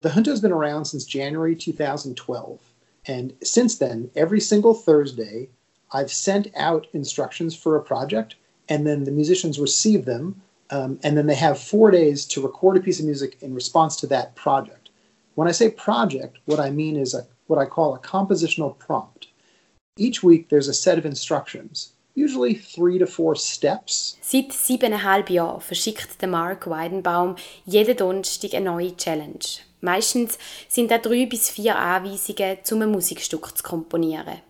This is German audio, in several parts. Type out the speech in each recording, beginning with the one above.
The Junto has been around since January 2012. And since then, every single Thursday, I've sent out instructions for a project, and then the musicians receive them, um, and then they have four days to record a piece of music in response to that project. When I say project, what I mean is a, what I call a compositional prompt. Each week, there's a set of instructions, usually three to four steps. Seit siebeneinhalb Jahren verschickt der Mark Weidenbaum jeden Donnerstag eine neue Challenge. Meistens sind da drei bis vier Anweisungen, um ein Musikstück zu komponieren.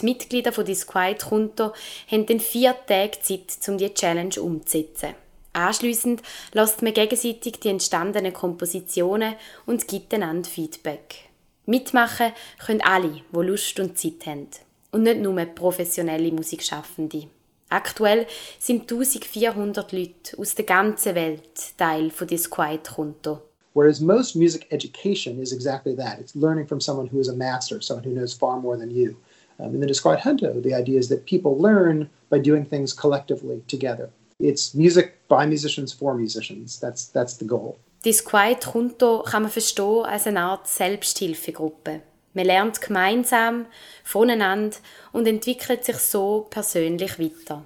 Die Mitglieder von Disquiet Junto haben dann vier Tage Zeit, um die Challenge umzusetzen. Anschliessend lässt man gegenseitig die entstandenen Kompositionen und gibt einander Feedback. Mitmachen können alle, die Lust und Zeit haben. Und nicht nur professionelle Musikschaffende. Aktuell sind 1400 Leute aus der ganzen Welt Teil von Disquiet Junto. Whereas most music education is exactly that. It's learning from someone who is a master, someone who knows far more than you. Um, in the Disquiet Junto, the idea is that people learn by doing things collectively together. It's music by musicians for musicians. That's, that's the goal. Disquiet Junto kann man verstehen als eine Art Selbsthilfegruppe. Man lernt gemeinsam voneinander und entwickelt sich so persönlich weiter.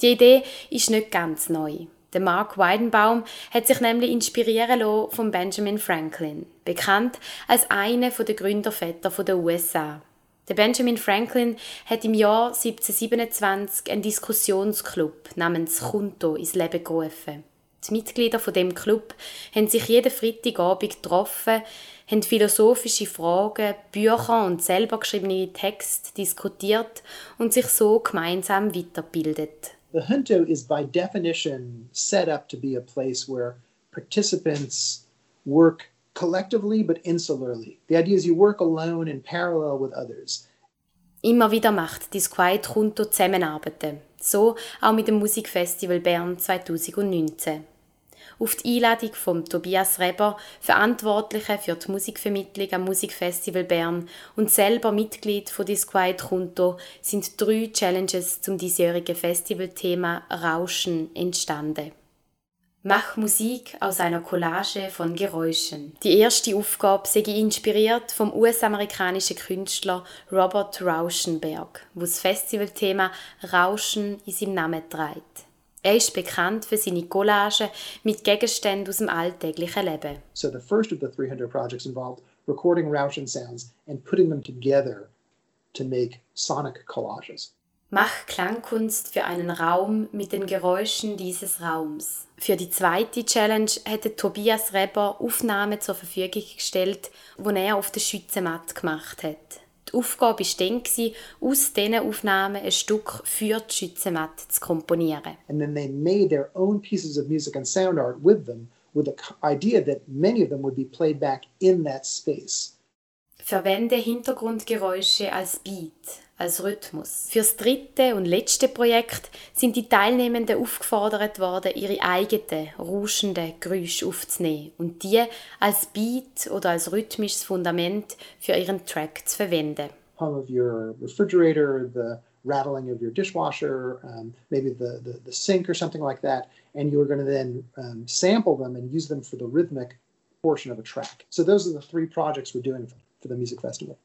Die Idee ist nicht ganz neu. Der Mark Weidenbaum hat sich nämlich inspirieren lassen von Benjamin Franklin, bekannt als einer der Gründerväter der USA. Der Benjamin Franklin hat im Jahr 1727 einen Diskussionsclub namens Junto ins Leben gerufen. Die Mitglieder von dem Club haben sich jeden Freitagabend getroffen, haben philosophische Fragen, Bücher und selber geschriebene Texte diskutiert und sich so gemeinsam weiterbildet. The junto is by definition set up to be a place where participants work collectively but insularly. The idea is you work alone in parallel with others. Immer wieder macht Disquiet Junto Zusammenarbeiten. So auch mit dem Musikfestival Bern 2019 auf die Einladung von Tobias Reber, Verantwortlicher für die Musikvermittlung am Musikfestival Bern und selber Mitglied von Disquiet Junto, sind drei Challenges zum diesjährigen Festivalthema Rauschen entstanden. Mach Musik aus einer Collage von Geräuschen. Die erste Aufgabe sei inspiriert vom US-amerikanischen Künstler Robert Rauschenberg, wo das Festivalthema Rauschen in seinem Namen trägt. Er ist bekannt für seine Collagen mit Gegenständen aus dem alltäglichen Leben. So the first of the 300 projects involved recording Rauschen sounds and putting them together to make sonic collages. Mach Klangkunst für einen Raum mit den Geräuschen dieses Raums. Für die zweite Challenge hätte Tobias Reber Aufnahmen zur Verfügung gestellt, die er auf der Schützenmatte gemacht hat. Die Aufgabe war dann, aus diesen Aufnahmen ein Stück für die Schützenmatte zu komponieren. And then they made their own pieces of music and sound art with them, with the idea that many of them would be played back. Verwende Hintergrundgeräusche als Beat, als Rhythmus. Fürs dritte und letzte Projekt sind die Teilnehmenden aufgefordert worden, ihre eigenen rauschenden Geräusche aufzunehmen und die als Beat oder als rhythmisches Fundament für ihren Track zu verwenden. Hum of your refrigerator, the rattling of your dishwasher, um, maybe the, the, the sink or something like that, and you're going to then um, sample them and use them for the rhythmic portion of a track. So those are the three projects we're doing for the music festival.